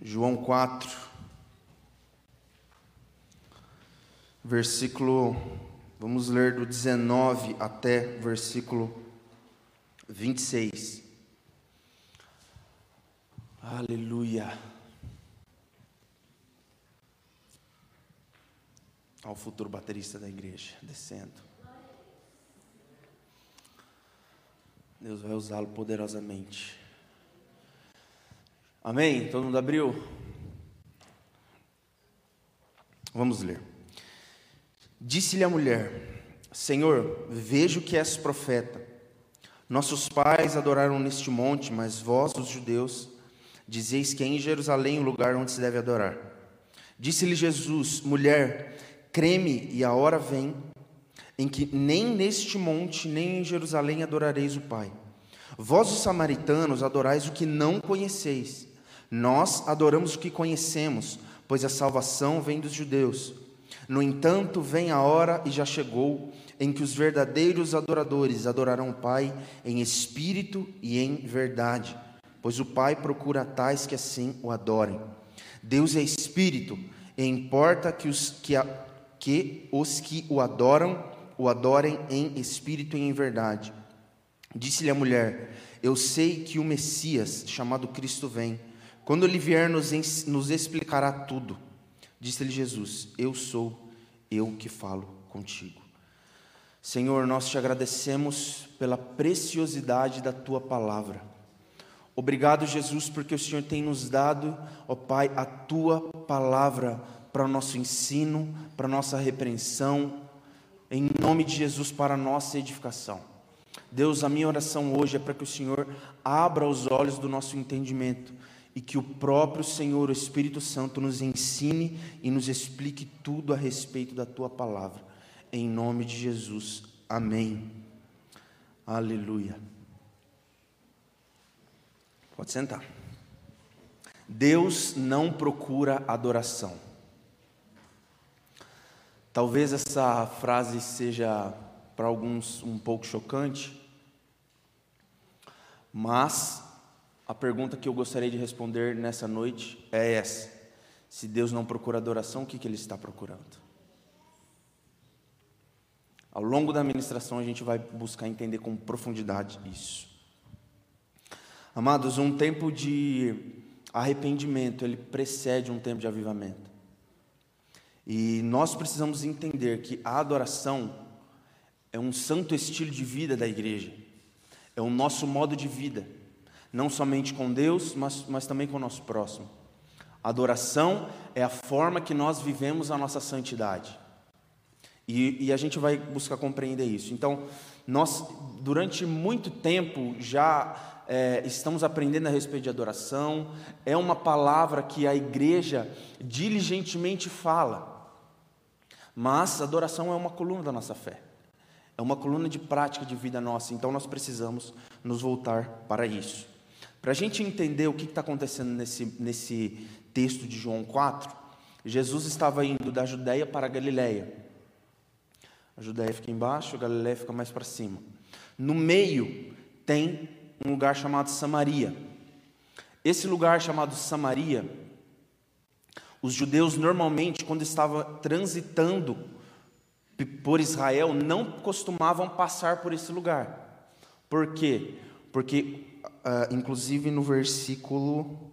João 4, versículo, vamos ler do 19 até versículo 26. Aleluia. Ao futuro baterista da igreja descendo. Deus vai usá-lo poderosamente. Amém? Todo mundo abriu? Vamos ler. Disse-lhe a mulher: Senhor, vejo que és profeta. Nossos pais adoraram neste monte, mas vós, os judeus, dizeis que é em Jerusalém o lugar onde se deve adorar. Disse-lhe Jesus: Mulher, creme, e a hora vem em que nem neste monte, nem em Jerusalém adorareis o Pai. Vós, os samaritanos, adorais o que não conheceis. Nós adoramos o que conhecemos, pois a salvação vem dos judeus. No entanto, vem a hora e já chegou em que os verdadeiros adoradores adorarão o Pai em espírito e em verdade, pois o Pai procura tais que assim o adorem. Deus é espírito, e importa que os que, a, que, os que o adoram o adorem em espírito e em verdade. Disse-lhe a mulher: Eu sei que o Messias, chamado Cristo, vem. Quando ele vier, nos, nos explicará tudo. Disse-lhe Jesus: Eu sou eu que falo contigo. Senhor, nós te agradecemos pela preciosidade da tua palavra. Obrigado, Jesus, porque o Senhor tem nos dado, ó Pai, a tua palavra para o nosso ensino, para a nossa repreensão, em nome de Jesus, para a nossa edificação. Deus, a minha oração hoje é para que o Senhor abra os olhos do nosso entendimento e que o próprio Senhor, o Espírito Santo, nos ensine e nos explique tudo a respeito da tua palavra. Em nome de Jesus. Amém. Aleluia. Pode sentar. Deus não procura adoração. Talvez essa frase seja para alguns um pouco chocante, mas a pergunta que eu gostaria de responder nessa noite é essa: se Deus não procura adoração, o que, que Ele está procurando? Ao longo da ministração, a gente vai buscar entender com profundidade isso. Amados, um tempo de arrependimento, ele precede um tempo de avivamento. E nós precisamos entender que a adoração é um santo estilo de vida da igreja, é o nosso modo de vida não somente com Deus, mas, mas também com o nosso próximo. Adoração é a forma que nós vivemos a nossa santidade. E, e, a gente vai buscar compreender isso. Então, nós, durante muito tempo, já é, estamos aprendendo a respeito de adoração. É uma palavra que a igreja diligentemente fala. Mas adoração é uma coluna da nossa fé. É uma coluna de prática de vida nossa. Então, nós precisamos nos voltar para isso. Para a gente entender o que está acontecendo nesse, nesse texto de João 4, Jesus estava indo da Judéia para a Galiléia. A Judéia fica embaixo, a Galiléia fica mais para cima. No meio tem um lugar chamado Samaria. Esse lugar chamado Samaria, os judeus normalmente, quando estavam transitando por Israel, não costumavam passar por esse lugar. Por quê? Porque uh, inclusive no versículo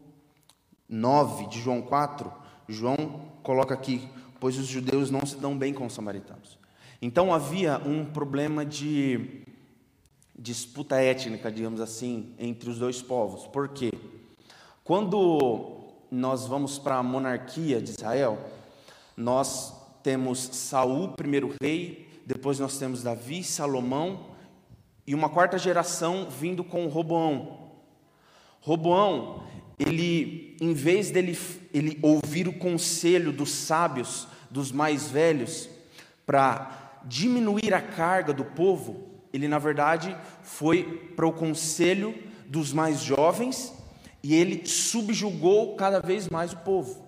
9 de João 4, João coloca aqui: pois os judeus não se dão bem com os samaritanos. Então havia um problema de disputa étnica, digamos assim, entre os dois povos. Por quê? Quando nós vamos para a monarquia de Israel, nós temos Saul, primeiro rei, depois nós temos Davi, Salomão e uma quarta geração vindo com Roboão. Roboão, ele, em vez dele ele ouvir o conselho dos sábios, dos mais velhos, para diminuir a carga do povo, ele na verdade foi para o conselho dos mais jovens e ele subjugou cada vez mais o povo.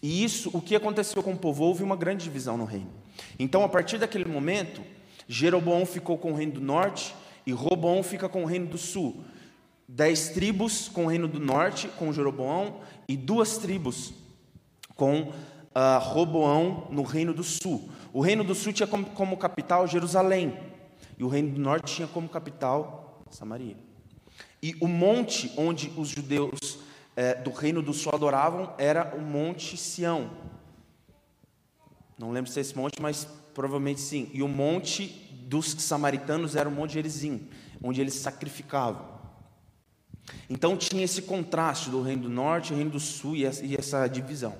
E isso, o que aconteceu com o povo? Houve uma grande divisão no reino. Então, a partir daquele momento, Jeroboão ficou com o reino do norte e Roboão fica com o reino do sul. Dez tribos com o reino do norte, com Jeroboão, e duas tribos com uh, Roboão no reino do sul. O reino do sul tinha como, como capital Jerusalém, e o reino do norte tinha como capital Samaria. E o monte onde os judeus eh, do reino do sul adoravam era o Monte Sião. Não lembro se é esse monte, mas provavelmente sim. E o monte dos samaritanos era o Monte Gerizim, onde eles sacrificavam. Então tinha esse contraste do reino do norte reino do sul e essa divisão.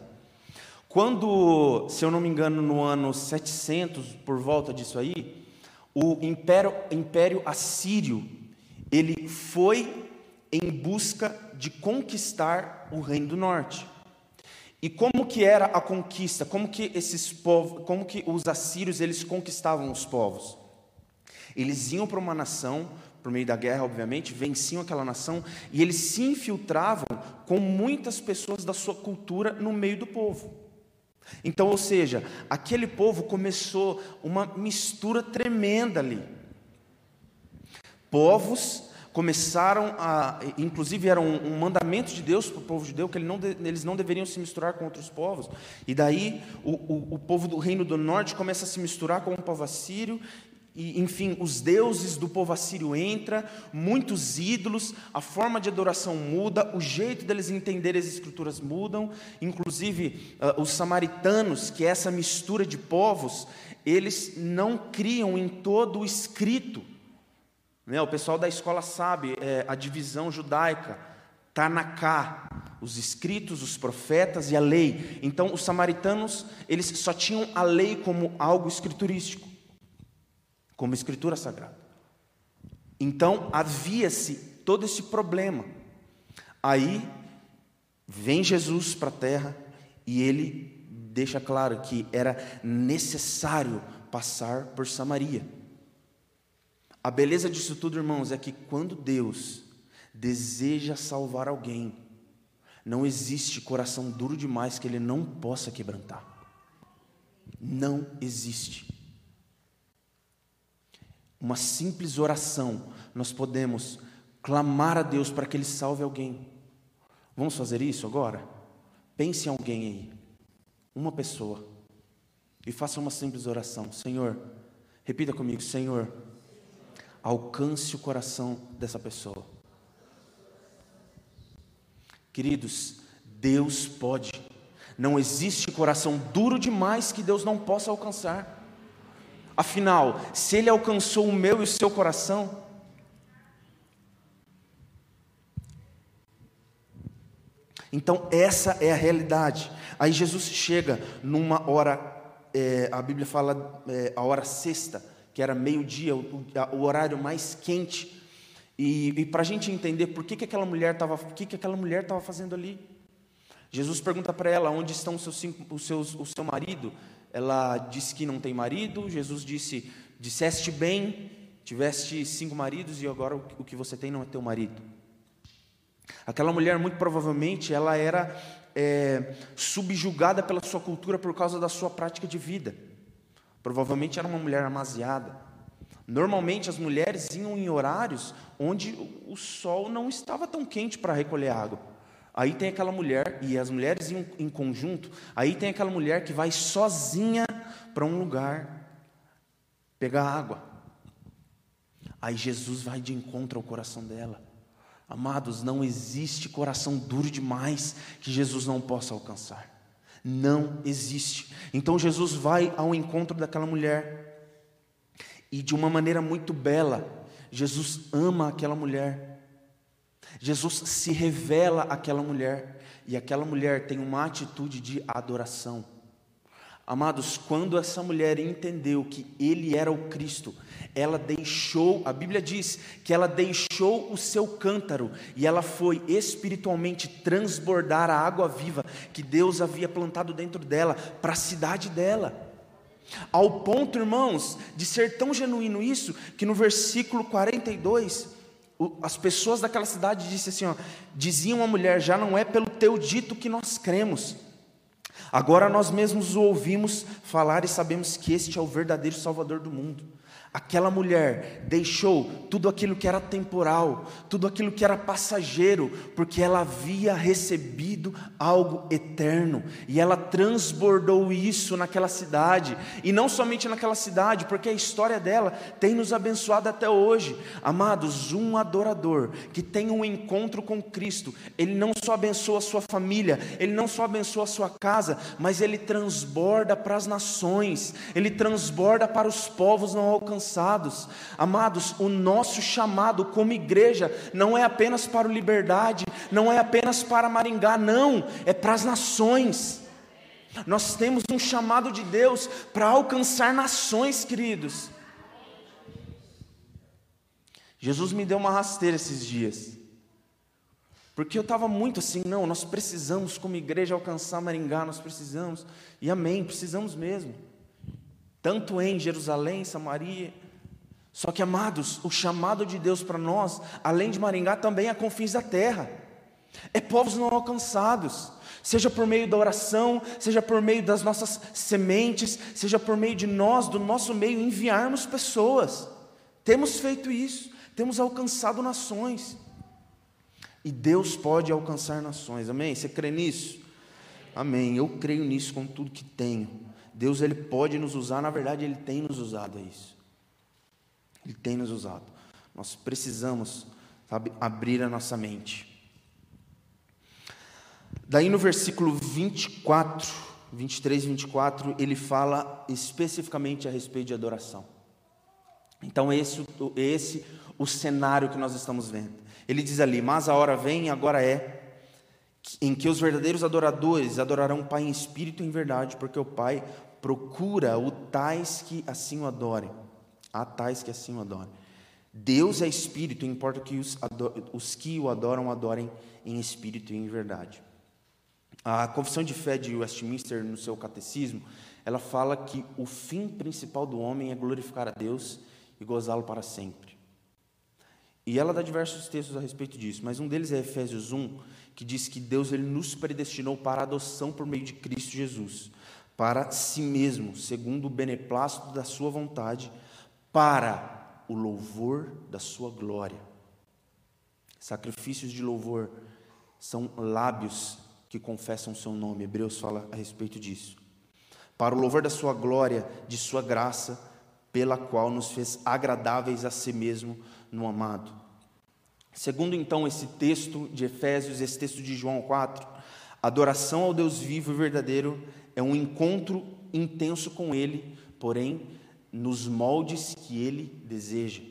Quando, se eu não me engano, no ano 700, por volta disso aí, o império, império assírio, ele foi em busca de conquistar o reino do norte. E como que era a conquista? Como que esses povos, como que os assírios eles conquistavam os povos? Eles iam para uma nação, por meio da guerra, obviamente, venciam aquela nação e eles se infiltravam com muitas pessoas da sua cultura no meio do povo. Então, ou seja, aquele povo começou uma mistura tremenda ali. Povos começaram a, inclusive era um, um mandamento de Deus para o povo judeu que ele não, eles não deveriam se misturar com outros povos. E daí o, o, o povo do reino do norte começa a se misturar com o povo assírio e, enfim, os deuses do povo assírio entram, muitos ídolos, a forma de adoração muda, o jeito deles entenderem as escrituras mudam, inclusive uh, os samaritanos, que é essa mistura de povos, eles não criam em todo o escrito. Né? O pessoal da escola sabe, é, a divisão judaica, Tanaká, os escritos, os profetas e a lei. Então, os samaritanos, eles só tinham a lei como algo escriturístico como escritura sagrada. Então havia-se todo esse problema. Aí vem Jesus para a terra e ele deixa claro que era necessário passar por Samaria. A beleza disso tudo, irmãos, é que quando Deus deseja salvar alguém, não existe coração duro demais que ele não possa quebrantar. Não existe uma simples oração, nós podemos clamar a Deus para que Ele salve alguém. Vamos fazer isso agora? Pense em alguém aí, uma pessoa, e faça uma simples oração: Senhor, repita comigo, Senhor, alcance o coração dessa pessoa. Queridos, Deus pode, não existe coração duro demais que Deus não possa alcançar. Afinal, se ele alcançou o meu e o seu coração, então essa é a realidade. Aí Jesus chega numa hora, é, a Bíblia fala é, a hora sexta, que era meio-dia, o, o, horário mais quente. E, e para a gente entender por que, que aquela mulher estava, o que, que aquela mulher estava fazendo ali, Jesus pergunta para ela onde estão os seus, os seus, o seu marido ela disse que não tem marido, Jesus disse: Disseste bem, tiveste cinco maridos e agora o que você tem não é teu marido. Aquela mulher, muito provavelmente, ela era é, subjugada pela sua cultura por causa da sua prática de vida. Provavelmente era uma mulher amaziada. Normalmente as mulheres iam em horários onde o sol não estava tão quente para recolher água. Aí tem aquela mulher, e as mulheres em, em conjunto, aí tem aquela mulher que vai sozinha para um lugar pegar água. Aí Jesus vai de encontro ao coração dela. Amados, não existe coração duro demais que Jesus não possa alcançar. Não existe. Então Jesus vai ao encontro daquela mulher. E de uma maneira muito bela, Jesus ama aquela mulher. Jesus se revela àquela mulher e aquela mulher tem uma atitude de adoração. Amados, quando essa mulher entendeu que ele era o Cristo, ela deixou, a Bíblia diz que ela deixou o seu cântaro e ela foi espiritualmente transbordar a água viva que Deus havia plantado dentro dela para a cidade dela. Ao ponto, irmãos, de ser tão genuíno isso, que no versículo 42, as pessoas daquela cidade disse assim, ó, diziam à mulher: já não é pelo teu dito que nós cremos. Agora nós mesmos o ouvimos falar e sabemos que este é o verdadeiro Salvador do mundo. Aquela mulher deixou tudo aquilo que era temporal, tudo aquilo que era passageiro, porque ela havia recebido algo eterno, e ela transbordou isso naquela cidade, e não somente naquela cidade, porque a história dela tem nos abençoado até hoje. Amados, um adorador que tem um encontro com Cristo, ele não só abençoa a sua família, ele não só abençoa a sua casa, mas ele transborda para as nações, ele transborda para os povos não alcançados alcançados. Amados, o nosso chamado como igreja não é apenas para o Liberdade, não é apenas para Maringá, não, é para as nações. Nós temos um chamado de Deus para alcançar nações, queridos. Jesus me deu uma rasteira esses dias. Porque eu estava muito assim, não, nós precisamos como igreja alcançar Maringá, nós precisamos. E amém, precisamos mesmo tanto em Jerusalém, Samaria. Só que, amados, o chamado de Deus para nós, além de Maringá, também é confins da terra, é povos não alcançados, seja por meio da oração, seja por meio das nossas sementes, seja por meio de nós, do nosso meio, enviarmos pessoas. Temos feito isso, temos alcançado nações. E Deus pode alcançar nações, amém? Você crê nisso? Amém. Eu creio nisso com tudo que tenho. Deus ele pode nos usar, na verdade ele tem nos usado a isso. Ele tem nos usado. Nós precisamos, sabe, abrir a nossa mente. Daí no versículo 24, 23 e 24, ele fala especificamente a respeito de adoração. Então esse, esse o cenário que nós estamos vendo. Ele diz ali: "Mas a hora vem, agora é, em que os verdadeiros adoradores adorarão o Pai em espírito e em verdade, porque o Pai procura o tais que assim o adorem. Há tais que assim o adorem. Deus é espírito, importa que os, os que o adoram, adorem em espírito e em verdade. A Confissão de Fé de Westminster, no seu catecismo, ela fala que o fim principal do homem é glorificar a Deus e gozá-lo para sempre. E ela dá diversos textos a respeito disso, mas um deles é Efésios 1, que diz que Deus ele nos predestinou para a adoção por meio de Cristo Jesus para si mesmo, segundo o beneplácito da sua vontade, para o louvor da sua glória. Sacrifícios de louvor são lábios que confessam seu nome. Hebreus fala a respeito disso. Para o louvor da sua glória, de sua graça, pela qual nos fez agradáveis a si mesmo no amado. Segundo então esse texto de Efésios, esse texto de João 4, adoração ao Deus vivo e verdadeiro é um encontro intenso com Ele, porém nos moldes que Ele deseja.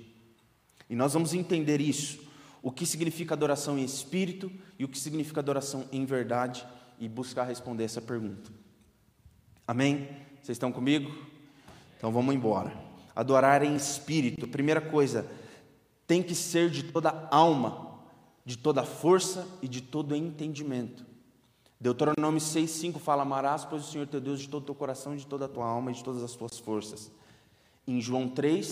E nós vamos entender isso, o que significa adoração em espírito e o que significa adoração em verdade, e buscar responder essa pergunta. Amém? Vocês estão comigo? Então vamos embora. Adorar em espírito, primeira coisa, tem que ser de toda alma, de toda força e de todo entendimento. Deuteronômio 6,5 fala: Amarás, pois, o Senhor teu Deus de todo o teu coração, de toda a tua alma e de todas as tuas forças. Em João 3,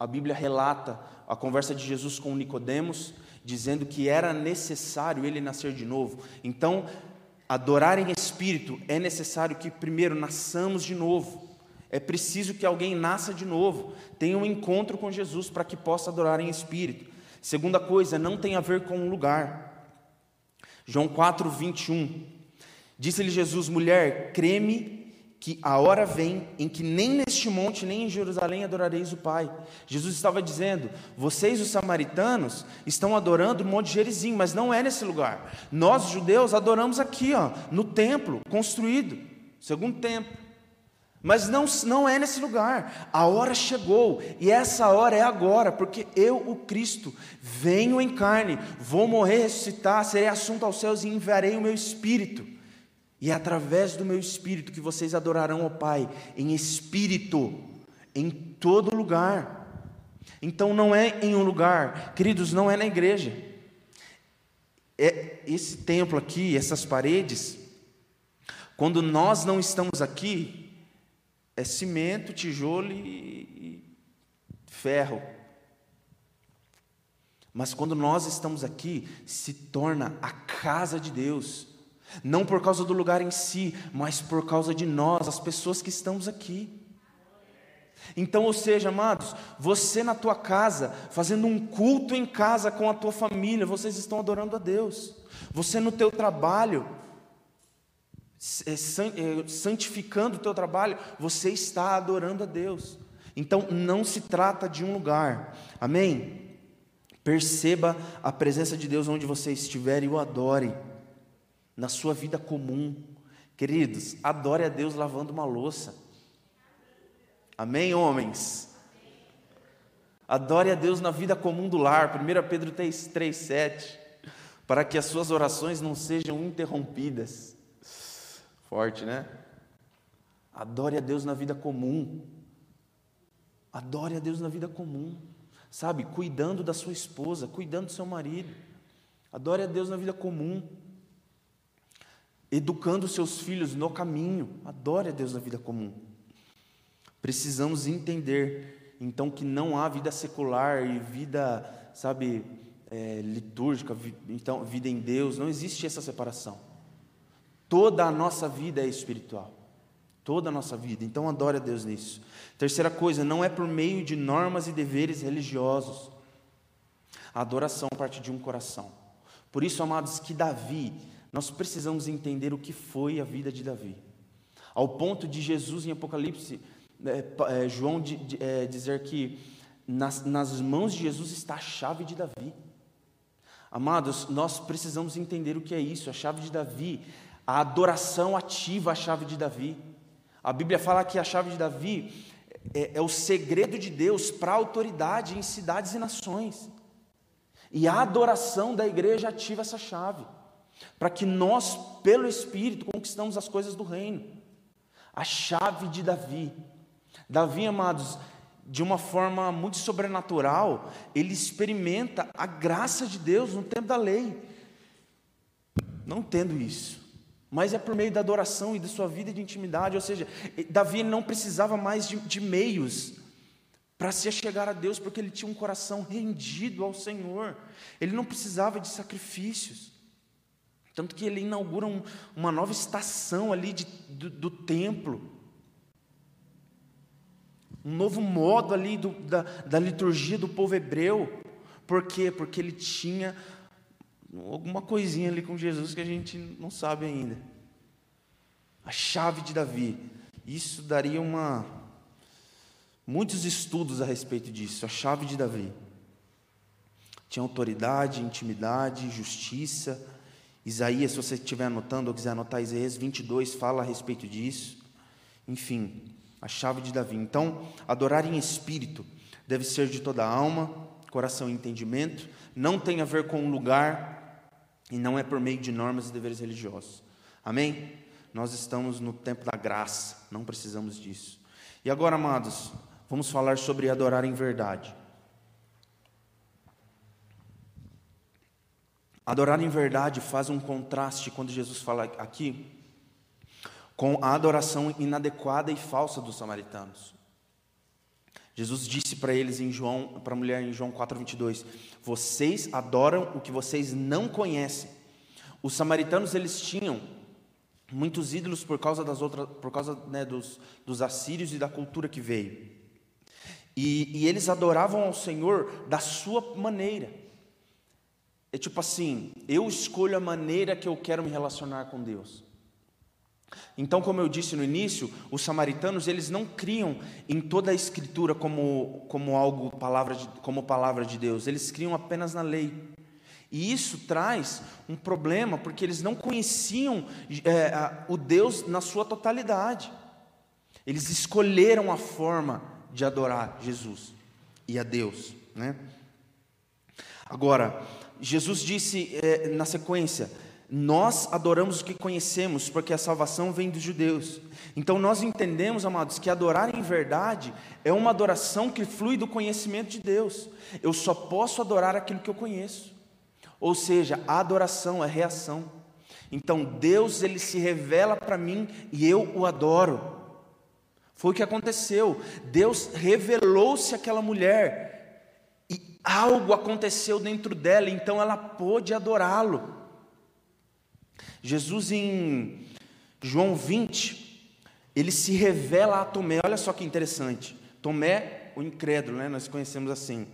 a Bíblia relata a conversa de Jesus com Nicodemos, dizendo que era necessário ele nascer de novo. Então, adorar em espírito é necessário que primeiro nasçamos de novo. É preciso que alguém nasça de novo, tenha um encontro com Jesus para que possa adorar em espírito. Segunda coisa, não tem a ver com o lugar. João 4, 21. Disse-lhe Jesus: mulher, creme que a hora vem em que nem neste monte, nem em Jerusalém adorareis o Pai. Jesus estava dizendo: vocês, os samaritanos, estão adorando o Monte Gerizim, mas não é nesse lugar. Nós, judeus, adoramos aqui, ó, no templo construído, segundo templo. Mas não, não é nesse lugar. A hora chegou, e essa hora é agora, porque eu, o Cristo, venho em carne, vou morrer, ressuscitar, serei assunto aos céus e enviarei o meu espírito. E é através do meu espírito que vocês adorarão ao Pai, em espírito, em todo lugar. Então não é em um lugar, queridos, não é na igreja. É esse templo aqui, essas paredes, quando nós não estamos aqui, é cimento, tijolo e ferro. Mas quando nós estamos aqui, se torna a casa de Deus. Não por causa do lugar em si, mas por causa de nós, as pessoas que estamos aqui. Então, ou seja, amados, você na tua casa, fazendo um culto em casa com a tua família, vocês estão adorando a Deus. Você no teu trabalho, santificando o teu trabalho, você está adorando a Deus. Então, não se trata de um lugar. Amém? Perceba a presença de Deus onde você estiver e o adore na sua vida comum. Queridos, adore a Deus lavando uma louça. Amém, homens? Adore a Deus na vida comum do lar. 1 Pedro 3, 3 7. Para que as suas orações não sejam interrompidas. Forte, né? Adore a Deus na vida comum. Adore a Deus na vida comum. Sabe, cuidando da sua esposa, cuidando do seu marido. Adore a Deus na vida comum. Educando seus filhos no caminho. Adore a Deus na vida comum. Precisamos entender, então, que não há vida secular e vida, sabe, é, litúrgica, então, vida em Deus, não existe essa separação. Toda a nossa vida é espiritual. Toda a nossa vida. Então, adore a Deus nisso. Terceira coisa, não é por meio de normas e deveres religiosos. A adoração parte de um coração. Por isso, amados, que Davi, nós precisamos entender o que foi a vida de Davi. Ao ponto de Jesus em Apocalipse é, é, João de, de, é, dizer que nas, nas mãos de Jesus está a chave de Davi. Amados, nós precisamos entender o que é isso, a chave de Davi, a adoração ativa a chave de Davi. A Bíblia fala que a chave de Davi é, é o segredo de Deus para a autoridade em cidades e nações. E a adoração da igreja ativa essa chave, para que nós, pelo Espírito, conquistamos as coisas do reino. A chave de Davi Davi, amados, de uma forma muito sobrenatural, ele experimenta a graça de Deus no tempo da lei. Não tendo isso, mas é por meio da adoração e da sua vida de intimidade, ou seja, Davi não precisava mais de, de meios para se chegar a Deus, porque ele tinha um coração rendido ao Senhor, ele não precisava de sacrifícios. Tanto que ele inaugura um, uma nova estação ali de, do, do templo, um novo modo ali do, da, da liturgia do povo hebreu. Por quê? Porque ele tinha alguma coisinha ali com Jesus que a gente não sabe ainda. A chave de Davi. Isso daria uma muitos estudos a respeito disso. A chave de Davi. Tinha autoridade, intimidade, justiça. Isaías, se você estiver anotando ou quiser anotar, Isaías 22 fala a respeito disso. Enfim, a chave de Davi. Então, adorar em espírito deve ser de toda a alma, coração e entendimento, não tem a ver com lugar e não é por meio de normas e deveres religiosos. Amém? Nós estamos no tempo da graça, não precisamos disso. E agora, amados, vamos falar sobre adorar em verdade. Adorar em verdade faz um contraste quando Jesus fala aqui com a adoração inadequada e falsa dos samaritanos. Jesus disse para eles em João, para a mulher em João 4:22, vocês adoram o que vocês não conhecem. Os samaritanos eles tinham muitos ídolos por causa das outras, por causa né, dos, dos assírios e da cultura que veio. E, e eles adoravam ao Senhor da sua maneira. É tipo assim, eu escolho a maneira que eu quero me relacionar com Deus. Então, como eu disse no início, os samaritanos eles não criam em toda a escritura como, como algo palavra de, como palavra de Deus, eles criam apenas na lei. E isso traz um problema porque eles não conheciam é, o Deus na sua totalidade. Eles escolheram a forma de adorar Jesus e a Deus, né? Agora, Jesus disse é, na sequência: nós adoramos o que conhecemos, porque a salvação vem dos judeus. Então nós entendemos, amados, que adorar em verdade é uma adoração que flui do conhecimento de Deus. Eu só posso adorar aquilo que eu conheço. Ou seja, a adoração é reação. Então Deus ele se revela para mim e eu o adoro. Foi o que aconteceu. Deus revelou-se àquela mulher e algo aconteceu dentro dela, então ela pôde adorá-lo. Jesus em João 20, ele se revela a Tomé. Olha só que interessante. Tomé, o incrédulo, né? nós conhecemos assim.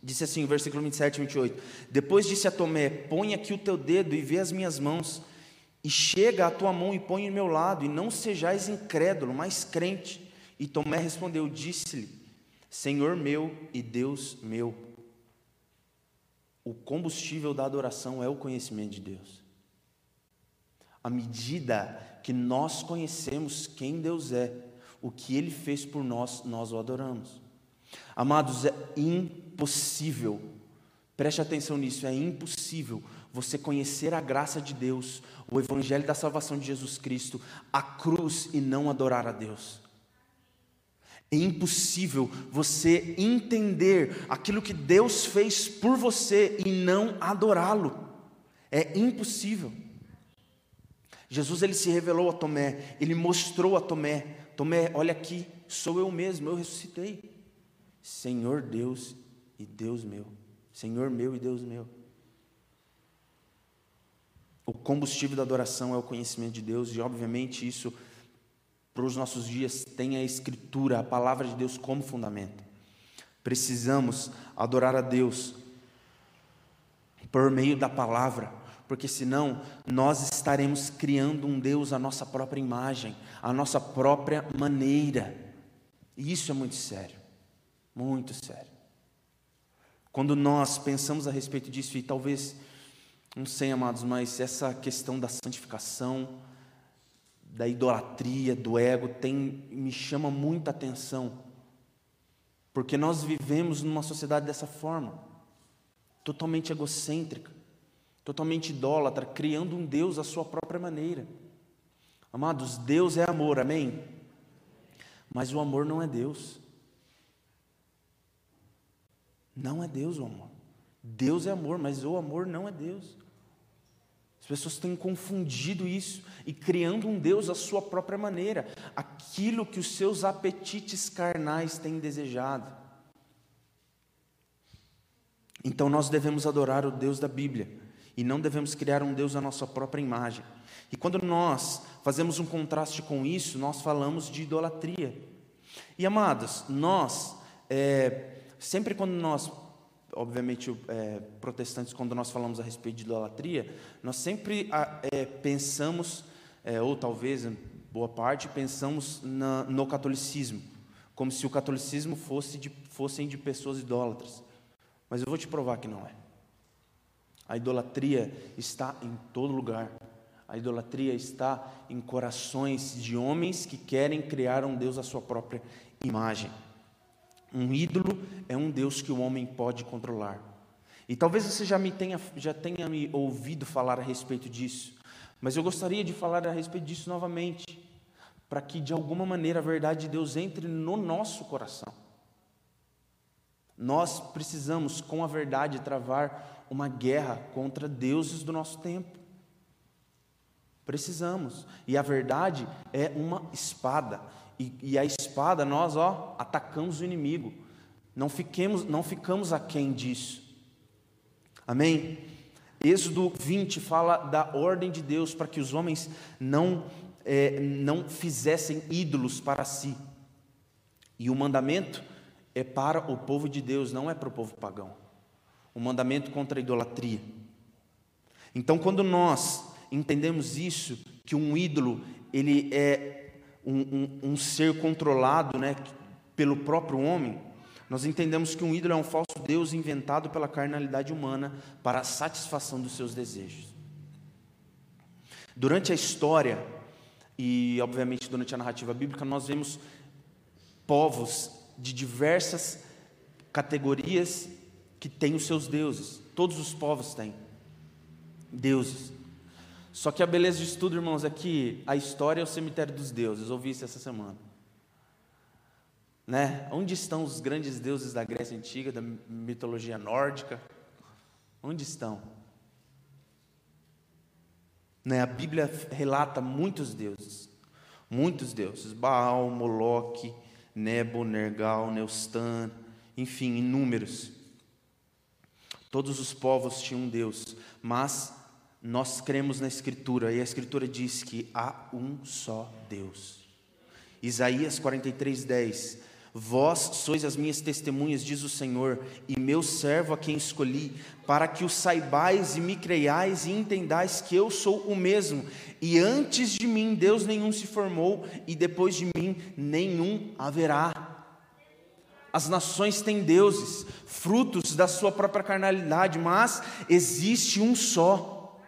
Disse assim, versículo 27 e 28. Depois disse a Tomé: Põe aqui o teu dedo e vê as minhas mãos, e chega a tua mão e põe em meu lado, e não sejais incrédulo, mas crente. E Tomé respondeu: Disse-lhe: Senhor meu e Deus meu. O combustível da adoração é o conhecimento de Deus. À medida que nós conhecemos quem Deus é, o que Ele fez por nós, nós o adoramos. Amados, é impossível, preste atenção nisso, é impossível você conhecer a graça de Deus, o Evangelho da salvação de Jesus Cristo, a cruz e não adorar a Deus. É impossível você entender aquilo que Deus fez por você e não adorá-lo. É impossível. Jesus ele se revelou a Tomé, ele mostrou a Tomé: Tomé, olha aqui, sou eu mesmo, eu ressuscitei. Senhor Deus e Deus meu. Senhor meu e Deus meu. O combustível da adoração é o conhecimento de Deus, e obviamente isso, para os nossos dias, tem a Escritura, a palavra de Deus como fundamento. Precisamos adorar a Deus por meio da palavra, porque senão nós estaremos criando um Deus à nossa própria imagem, à nossa própria maneira. E isso é muito sério, muito sério. Quando nós pensamos a respeito disso, e talvez, não sei, amados, mas essa questão da santificação, da idolatria, do ego, tem, me chama muita atenção, porque nós vivemos numa sociedade dessa forma, totalmente egocêntrica totalmente idólatra, criando um Deus à sua própria maneira. Amados, Deus é amor, amém? Mas o amor não é Deus. Não é Deus o amor. Deus é amor, mas o amor não é Deus. As pessoas têm confundido isso e criando um Deus à sua própria maneira, aquilo que os seus apetites carnais têm desejado. Então nós devemos adorar o Deus da Bíblia, e não devemos criar um Deus à nossa própria imagem. E quando nós fazemos um contraste com isso, nós falamos de idolatria. E amados, nós, é, sempre quando nós, obviamente, é, protestantes, quando nós falamos a respeito de idolatria, nós sempre é, pensamos, é, ou talvez, boa parte, pensamos na, no catolicismo, como se o catolicismo fosse de, fossem de pessoas idólatras. Mas eu vou te provar que não é. A idolatria está em todo lugar. A idolatria está em corações de homens que querem criar um Deus à sua própria imagem. Um ídolo é um Deus que o homem pode controlar. E talvez você já me tenha, já tenha me ouvido falar a respeito disso, mas eu gostaria de falar a respeito disso novamente, para que de alguma maneira a verdade de Deus entre no nosso coração. Nós precisamos, com a verdade, travar uma guerra contra deuses do nosso tempo. Precisamos. E a verdade é uma espada. E, e, a espada, nós, ó, atacamos o inimigo. Não, fiquemos, não ficamos aquém disso. Amém? Êxodo 20 fala da ordem de Deus para que os homens não, é, não fizessem ídolos para si. E o mandamento é para o povo de Deus, não é para o povo pagão o mandamento contra a idolatria. Então, quando nós entendemos isso, que um ídolo ele é um, um, um ser controlado, né, pelo próprio homem, nós entendemos que um ídolo é um falso Deus inventado pela carnalidade humana para a satisfação dos seus desejos. Durante a história, e obviamente durante a narrativa bíblica, nós vemos povos de diversas categorias que tem os seus deuses. Todos os povos têm deuses. Só que a beleza de estudo, irmãos, é que a história é o cemitério dos deuses. Ouvi isso essa semana. Né? Onde estão os grandes deuses da Grécia Antiga, da mitologia nórdica? Onde estão? Né? A Bíblia relata muitos deuses. Muitos deuses. Baal, Moloque, Nebo, Nergal, Neustan, enfim, inúmeros. Todos os povos tinham um Deus, mas nós cremos na Escritura e a Escritura diz que há um só Deus. Isaías 43, 10. Vós sois as minhas testemunhas, diz o Senhor, e meu servo a quem escolhi, para que o saibais e me creiais e entendais que eu sou o mesmo, e antes de mim Deus nenhum se formou, e depois de mim nenhum haverá. As nações têm deuses, frutos da sua própria carnalidade, mas existe um só,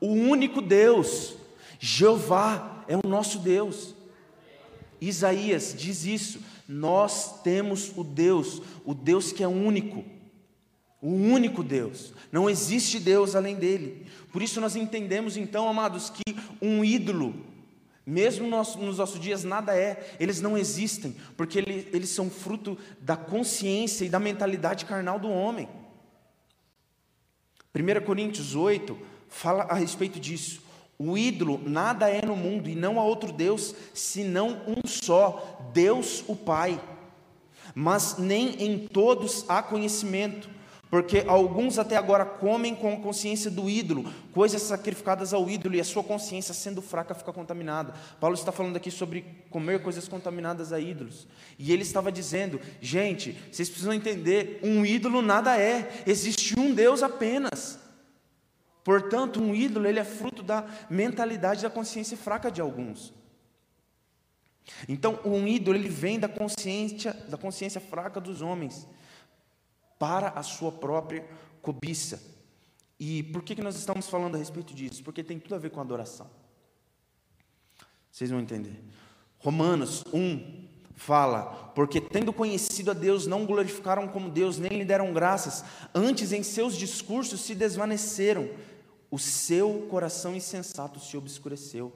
o único Deus, Jeová é o nosso Deus. Isaías diz isso nós temos o Deus, o Deus que é único, o único Deus, não existe Deus além dele. Por isso nós entendemos então, amados, que um ídolo, mesmo nos, nos nossos dias nada é, eles não existem, porque ele, eles são fruto da consciência e da mentalidade carnal do homem. 1 Coríntios 8 fala a respeito disso. O ídolo nada é no mundo e não há outro Deus senão um só, Deus o Pai. Mas nem em todos há conhecimento, porque alguns até agora comem com a consciência do ídolo, coisas sacrificadas ao ídolo e a sua consciência sendo fraca fica contaminada. Paulo está falando aqui sobre comer coisas contaminadas a ídolos. E ele estava dizendo: gente, vocês precisam entender, um ídolo nada é, existe um Deus apenas. Portanto, um ídolo ele é fruto da mentalidade da consciência fraca de alguns. Então, um ídolo ele vem da consciência da consciência fraca dos homens para a sua própria cobiça. E por que, que nós estamos falando a respeito disso? Porque tem tudo a ver com adoração. Vocês vão entender. Romanos 1 fala: Porque tendo conhecido a Deus, não glorificaram como Deus, nem lhe deram graças, antes em seus discursos se desvaneceram o seu coração insensato se obscureceu.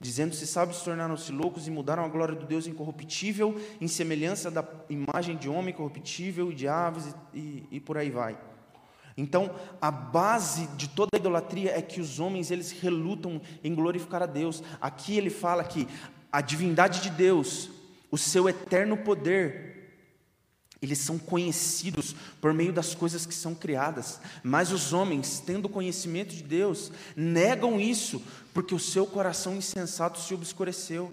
Dizendo-se sábios, tornaram-se loucos e mudaram a glória do Deus incorruptível, em semelhança da imagem de homem corruptível e de aves e, e, e por aí vai. Então, a base de toda a idolatria é que os homens eles relutam em glorificar a Deus. Aqui ele fala que a divindade de Deus, o seu eterno poder, eles são conhecidos por meio das coisas que são criadas, mas os homens, tendo conhecimento de Deus, negam isso, porque o seu coração insensato se obscureceu.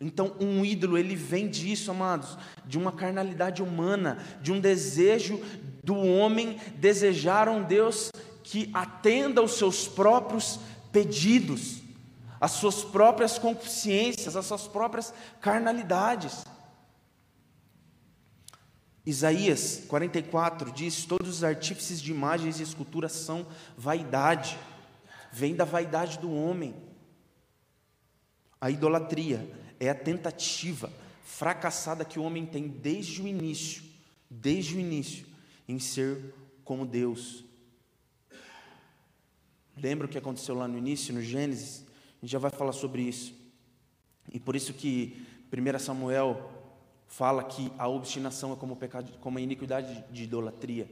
Então, um ídolo, ele vem disso, amados, de uma carnalidade humana, de um desejo do homem desejar um Deus que atenda aos seus próprios pedidos, às suas próprias consciências, às suas próprias carnalidades. Isaías 44 diz: Todos os artífices de imagens e esculturas são vaidade, vem da vaidade do homem. A idolatria é a tentativa fracassada que o homem tem desde o início, desde o início, em ser como Deus. Lembra o que aconteceu lá no início, no Gênesis? A gente já vai falar sobre isso. E por isso que 1 Samuel fala que a obstinação é como pecado, como a iniquidade de idolatria.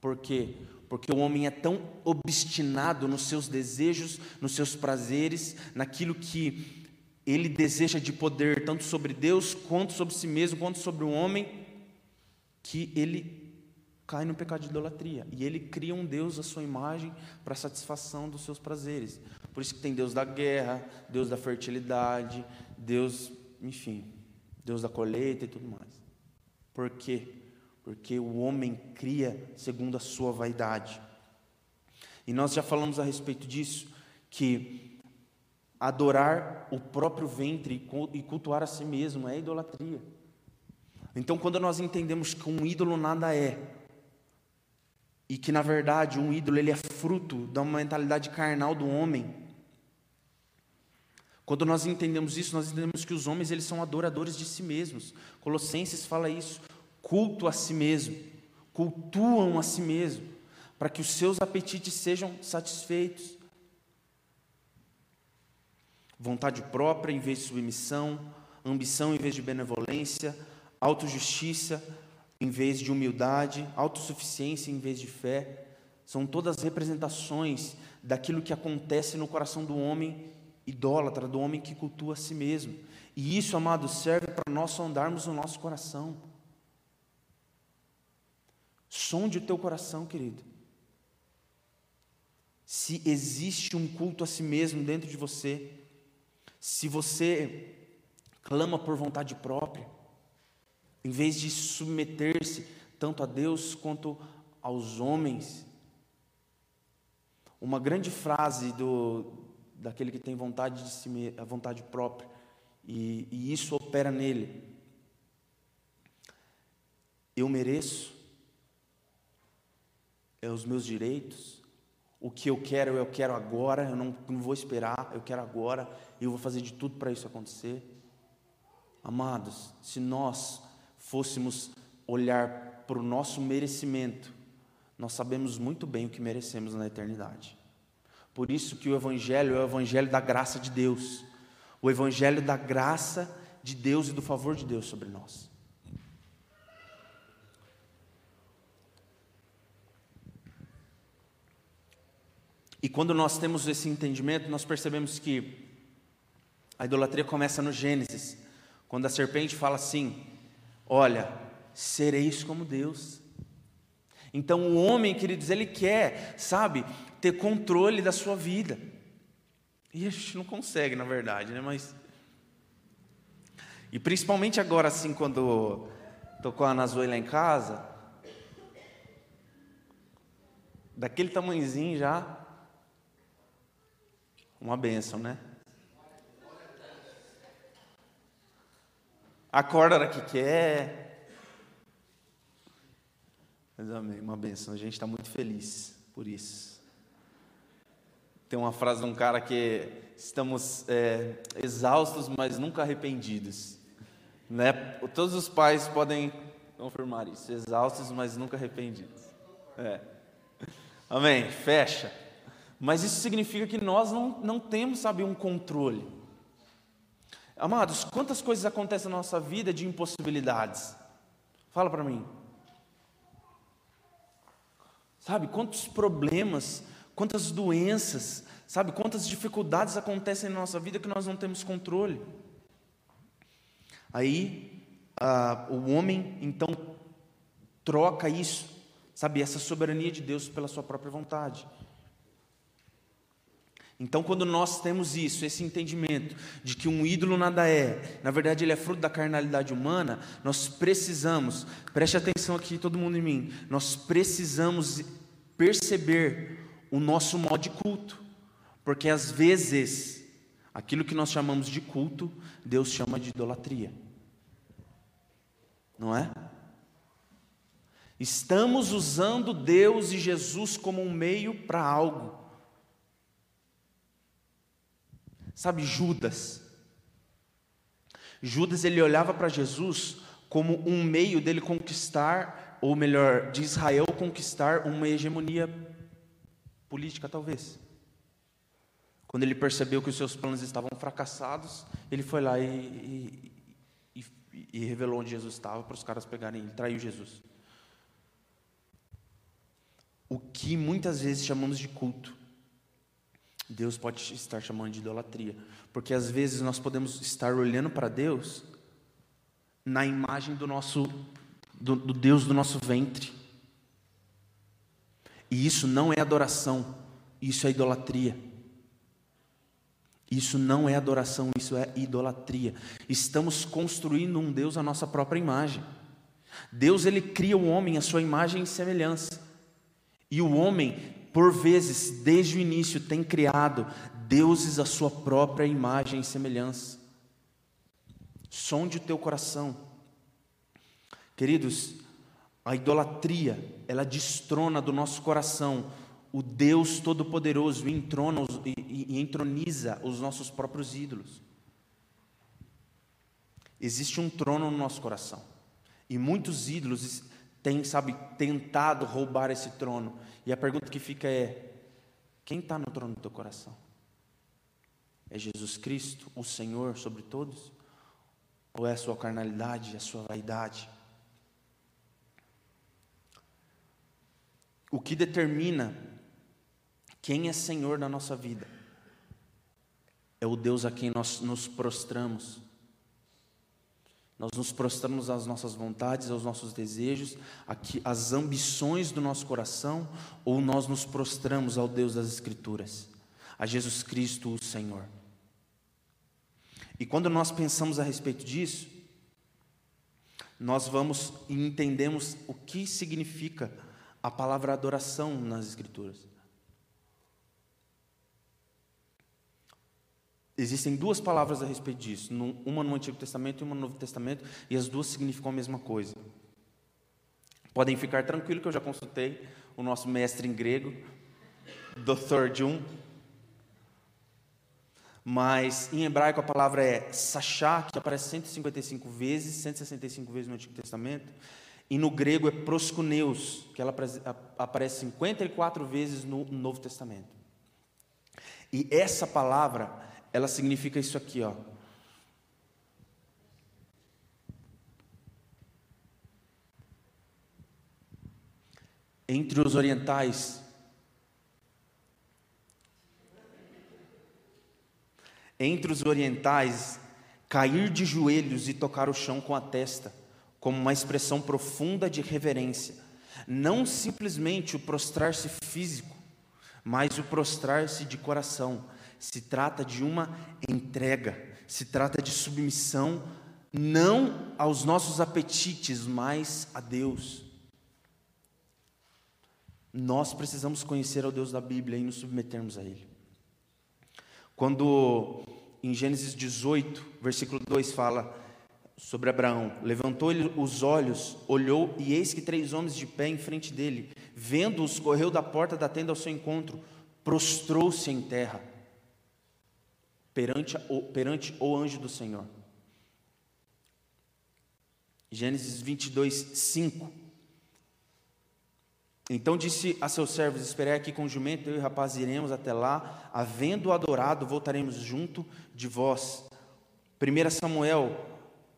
Por quê? Porque o homem é tão obstinado nos seus desejos, nos seus prazeres, naquilo que ele deseja de poder, tanto sobre Deus, quanto sobre si mesmo, quanto sobre o homem, que ele cai no pecado de idolatria. E ele cria um Deus à sua imagem para satisfação dos seus prazeres. Por isso que tem Deus da guerra, Deus da fertilidade, Deus, enfim, Deus da colheita e tudo mais. Por quê? Porque o homem cria segundo a sua vaidade. E nós já falamos a respeito disso, que adorar o próprio ventre e cultuar a si mesmo é idolatria. Então, quando nós entendemos que um ídolo nada é, e que na verdade um ídolo ele é fruto da mentalidade carnal do homem, quando nós entendemos isso, nós entendemos que os homens eles são adoradores de si mesmos. Colossenses fala isso, culto a si mesmo, cultuam a si mesmo, para que os seus apetites sejam satisfeitos. Vontade própria em vez de submissão, ambição em vez de benevolência, autojustiça em vez de humildade, autossuficiência em vez de fé, são todas representações daquilo que acontece no coração do homem idólatra, do homem que cultua a si mesmo. E isso, amado, serve para nós sondarmos o nosso coração. Sonde o teu coração, querido. Se existe um culto a si mesmo dentro de você, se você clama por vontade própria, em vez de submeter-se tanto a Deus quanto aos homens. Uma grande frase do, daquele que tem vontade de si, a vontade própria, e, e isso opera nele. Eu mereço, é os meus direitos, o que eu quero, eu quero agora, eu não, não vou esperar, eu quero agora, e eu vou fazer de tudo para isso acontecer. Amados, se nós fôssemos olhar para o nosso merecimento, nós sabemos muito bem o que merecemos na eternidade. Por isso que o Evangelho é o Evangelho da graça de Deus, o Evangelho da graça de Deus e do favor de Deus sobre nós. E quando nós temos esse entendimento, nós percebemos que a idolatria começa no Gênesis, quando a serpente fala assim: Olha, sereis como Deus. Então o homem, queridos, ele quer, sabe, ter controle da sua vida. E a gente não consegue, na verdade, né? Mas. E principalmente agora, assim, quando tocou a Nazoe lá em casa, daquele tamanhozinho já, uma benção, né? Acorda hora que quer. Mas amém, uma benção. A gente está muito feliz por isso. Tem uma frase de um cara que estamos é, exaustos, mas nunca arrependidos. Né? Todos os pais podem confirmar isso. Exaustos, mas nunca arrependidos. É. Amém. Fecha. Mas isso significa que nós não, não temos, sabe, um controle. Amados, quantas coisas acontecem na nossa vida de impossibilidades? Fala para mim. Sabe, quantos problemas, quantas doenças, sabe, quantas dificuldades acontecem na nossa vida que nós não temos controle. Aí, ah, o homem, então, troca isso, sabe, essa soberania de Deus pela sua própria vontade. Então, quando nós temos isso, esse entendimento de que um ídolo nada é, na verdade ele é fruto da carnalidade humana, nós precisamos, preste atenção aqui, todo mundo em mim, nós precisamos perceber o nosso modo de culto, porque às vezes, aquilo que nós chamamos de culto, Deus chama de idolatria, não é? Estamos usando Deus e Jesus como um meio para algo. Sabe, Judas. Judas ele olhava para Jesus como um meio dele conquistar, ou melhor, de Israel conquistar uma hegemonia política, talvez. Quando ele percebeu que os seus planos estavam fracassados, ele foi lá e, e, e, e revelou onde Jesus estava para os caras pegarem ele, traiu Jesus. O que muitas vezes chamamos de culto. Deus pode estar chamando de idolatria, porque às vezes nós podemos estar olhando para Deus na imagem do nosso do, do, Deus do nosso ventre. E isso não é adoração, isso é idolatria. Isso não é adoração, isso é idolatria. Estamos construindo um Deus à nossa própria imagem. Deus ele cria o homem à sua imagem e semelhança. E o homem por vezes, desde o início, tem criado deuses à sua própria imagem e semelhança. Sonde o teu coração. Queridos, a idolatria, ela destrona do nosso coração o Deus Todo-Poderoso e, e, e entroniza os nossos próprios ídolos. Existe um trono no nosso coração. E muitos ídolos têm, sabe, tentado roubar esse trono. E a pergunta que fica é: quem está no trono do teu coração? É Jesus Cristo, o Senhor sobre todos? Ou é a sua carnalidade, a sua vaidade? O que determina quem é Senhor na nossa vida é o Deus a quem nós nos prostramos nós nos prostramos às nossas vontades, aos nossos desejos, às ambições do nosso coração, ou nós nos prostramos ao Deus das Escrituras, a Jesus Cristo, o Senhor. E quando nós pensamos a respeito disso, nós vamos e entendemos o que significa a palavra adoração nas Escrituras. Existem duas palavras a respeito disso, uma no Antigo Testamento e uma no Novo Testamento, e as duas significam a mesma coisa. Podem ficar tranquilos que eu já consultei o nosso mestre em grego, Dr. Jun. Mas em hebraico a palavra é sachá, que aparece 155 vezes, 165 vezes no Antigo Testamento, e no grego é proskuneus, que ela aparece 54 vezes no Novo Testamento. E essa palavra, ela significa isso aqui, ó. Entre os orientais, entre os orientais, cair de joelhos e tocar o chão com a testa, como uma expressão profunda de reverência, não simplesmente o prostrar-se físico, mas o prostrar-se de coração. Se trata de uma entrega, se trata de submissão não aos nossos apetites, mas a Deus. Nós precisamos conhecer ao Deus da Bíblia e nos submetermos a Ele. Quando em Gênesis 18, versículo 2 fala sobre Abraão: levantou ele os olhos, olhou, e eis que três homens de pé em frente dele, vendo-os, correu da porta da tenda ao seu encontro, prostrou-se em terra perante, perante o anjo do Senhor. Gênesis 22, 5. Então disse a seus servos: Esperei aqui com o jumento, eu e o rapaz iremos até lá, havendo adorado, voltaremos junto de vós. 1 Samuel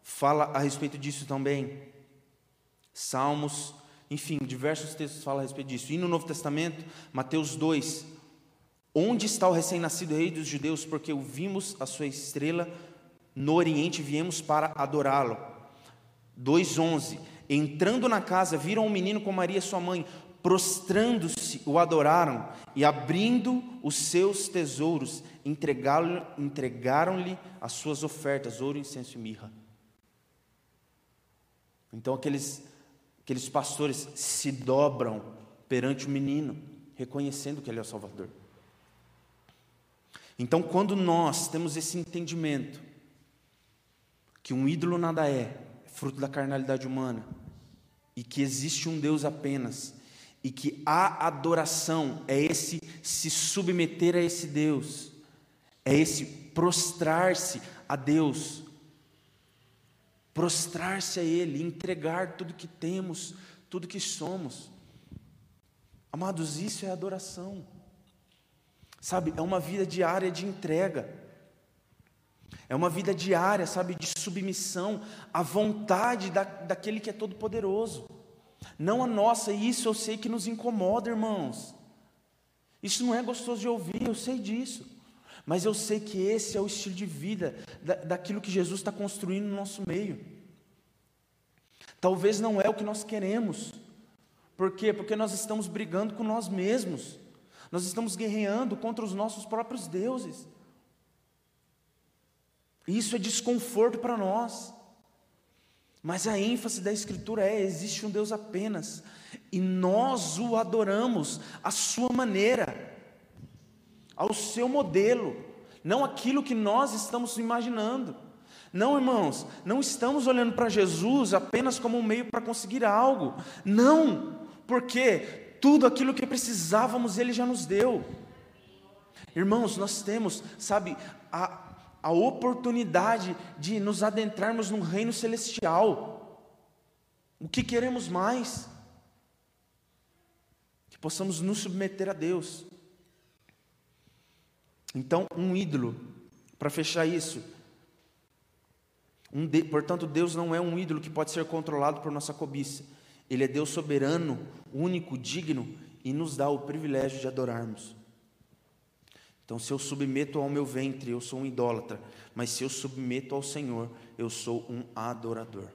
fala a respeito disso também. Salmos, enfim, diversos textos falam a respeito disso. E no Novo Testamento, Mateus 2: Onde está o recém-nascido rei dos judeus? Porque o vimos a sua estrela no Oriente, viemos para adorá-lo. 2:11 Entrando na casa, viram um menino com Maria, sua mãe, prostrando-se, o adoraram e, abrindo os seus tesouros, entregaram-lhe as suas ofertas, ouro, incenso e mirra. Então, aqueles, aqueles pastores se dobram perante o menino, reconhecendo que ele é o Salvador. Então, quando nós temos esse entendimento, que um ídolo nada é, é fruto da carnalidade humana, e que existe um Deus apenas, e que a adoração é esse se submeter a esse Deus, é esse prostrar-se a Deus, prostrar-se a Ele, entregar tudo que temos, tudo que somos. Amados, isso é adoração, sabe? É uma vida diária de entrega, é uma vida diária, sabe, de submissão à vontade da, daquele que é todo-poderoso não a nossa, e isso eu sei que nos incomoda, irmãos. Isso não é gostoso de ouvir, eu sei disso. Mas eu sei que esse é o estilo de vida da, daquilo que Jesus está construindo no nosso meio. Talvez não é o que nós queremos. Por quê? Porque nós estamos brigando com nós mesmos. Nós estamos guerreando contra os nossos próprios deuses. Isso é desconforto para nós. Mas a ênfase da Escritura é: existe um Deus apenas, e nós o adoramos à sua maneira, ao seu modelo, não aquilo que nós estamos imaginando. Não, irmãos, não estamos olhando para Jesus apenas como um meio para conseguir algo. Não, porque tudo aquilo que precisávamos Ele já nos deu. Irmãos, nós temos, sabe, a, a oportunidade de nos adentrarmos num reino celestial. O que queremos mais? Que possamos nos submeter a Deus. Então, um ídolo, para fechar isso, um de, portanto, Deus não é um ídolo que pode ser controlado por nossa cobiça. Ele é Deus soberano, único, digno e nos dá o privilégio de adorarmos. Então, se eu submeto ao meu ventre, eu sou um idólatra, mas se eu submeto ao Senhor, eu sou um adorador.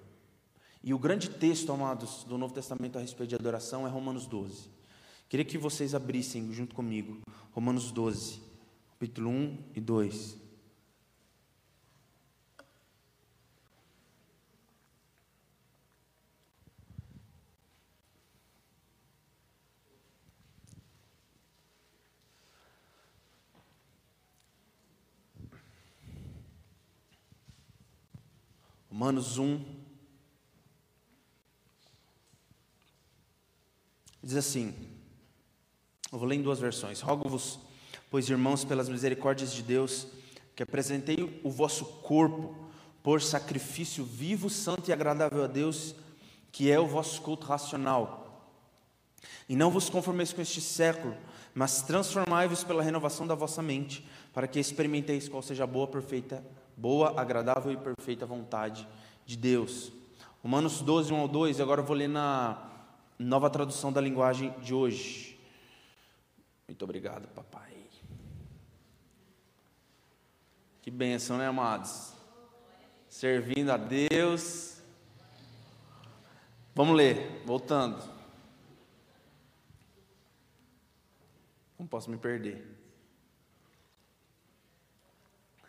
E o grande texto, amados, do Novo Testamento a respeito de adoração é Romanos 12. Queria que vocês abrissem junto comigo, Romanos 12, capítulo 1 e 2. Romanos 1. Diz assim: eu vou ler em duas versões. Rogo-vos, pois irmãos, pelas misericórdias de Deus, que apresentei o vosso corpo por sacrifício vivo, santo e agradável a Deus, que é o vosso culto racional. E não vos conformeis com este século, mas transformai-vos pela renovação da vossa mente, para que experimenteis qual seja a boa, perfeita, boa, agradável e perfeita vontade de Deus. Romanos 12, 1 ao 2, agora eu vou ler na nova tradução da linguagem de hoje. Muito obrigado, papai. Que bênção, né, amados? Servindo a Deus. Vamos ler, voltando. Não posso me perder.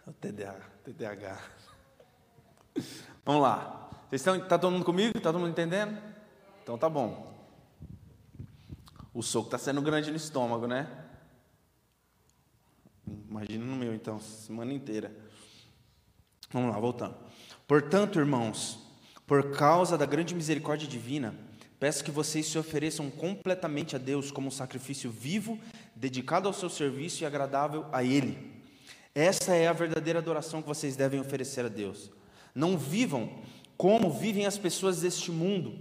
O TDAH. TDAH. Vamos lá. Vocês estão, tá todo mundo comigo? Está todo mundo entendendo? Então tá bom. O soco está sendo grande no estômago, né? Imagina no meu, então, semana inteira. Vamos lá, voltando. Portanto, irmãos, por causa da grande misericórdia divina, peço que vocês se ofereçam completamente a Deus como um sacrifício vivo, dedicado ao seu serviço e agradável a Ele. Essa é a verdadeira adoração que vocês devem oferecer a Deus. Não vivam como vivem as pessoas deste mundo,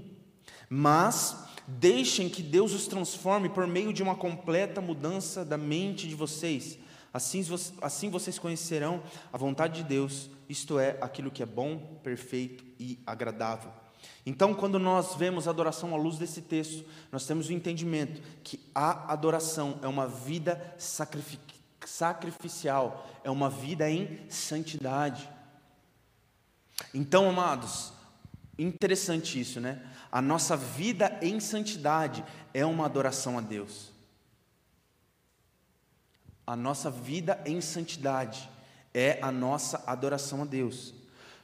mas Deixem que Deus os transforme por meio de uma completa mudança da mente de vocês. Assim, assim vocês conhecerão a vontade de Deus, isto é, aquilo que é bom, perfeito e agradável. Então, quando nós vemos a adoração à luz desse texto, nós temos o entendimento que a adoração é uma vida sacrificial, é uma vida em santidade. Então, amados, interessante isso, né? A nossa vida em santidade é uma adoração a Deus. A nossa vida em santidade é a nossa adoração a Deus.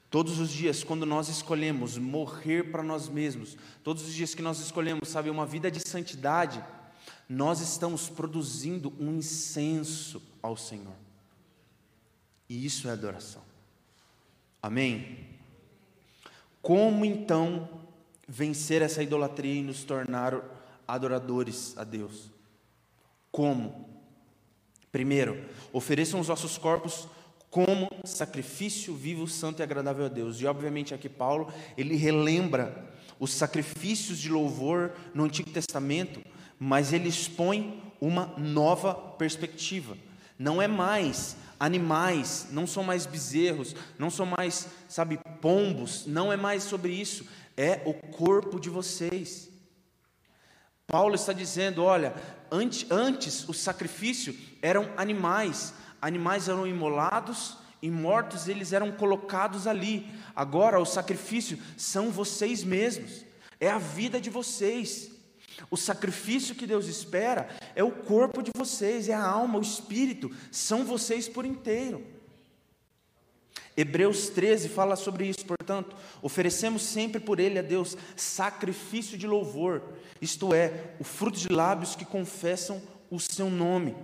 Todos os dias, quando nós escolhemos morrer para nós mesmos, todos os dias que nós escolhemos, sabe, uma vida de santidade, nós estamos produzindo um incenso ao Senhor. E isso é adoração. Amém? Como então vencer essa idolatria e nos tornar adoradores a Deus. Como? Primeiro, ofereçam os vossos corpos como sacrifício vivo, santo e agradável a Deus. E obviamente aqui Paulo, ele relembra os sacrifícios de louvor no Antigo Testamento, mas ele expõe uma nova perspectiva. Não é mais animais, não são mais bezerros, não são mais, sabe, pombos, não é mais sobre isso é o corpo de vocês. Paulo está dizendo: olha, antes, antes o sacrifício eram animais, animais eram imolados e mortos eles eram colocados ali. Agora o sacrifício são vocês mesmos, é a vida de vocês. O sacrifício que Deus espera é o corpo de vocês, é a alma, o espírito, são vocês por inteiro. Hebreus 13 fala sobre isso, portanto, oferecemos sempre por ele a Deus sacrifício de louvor, isto é, o fruto de lábios que confessam o seu nome.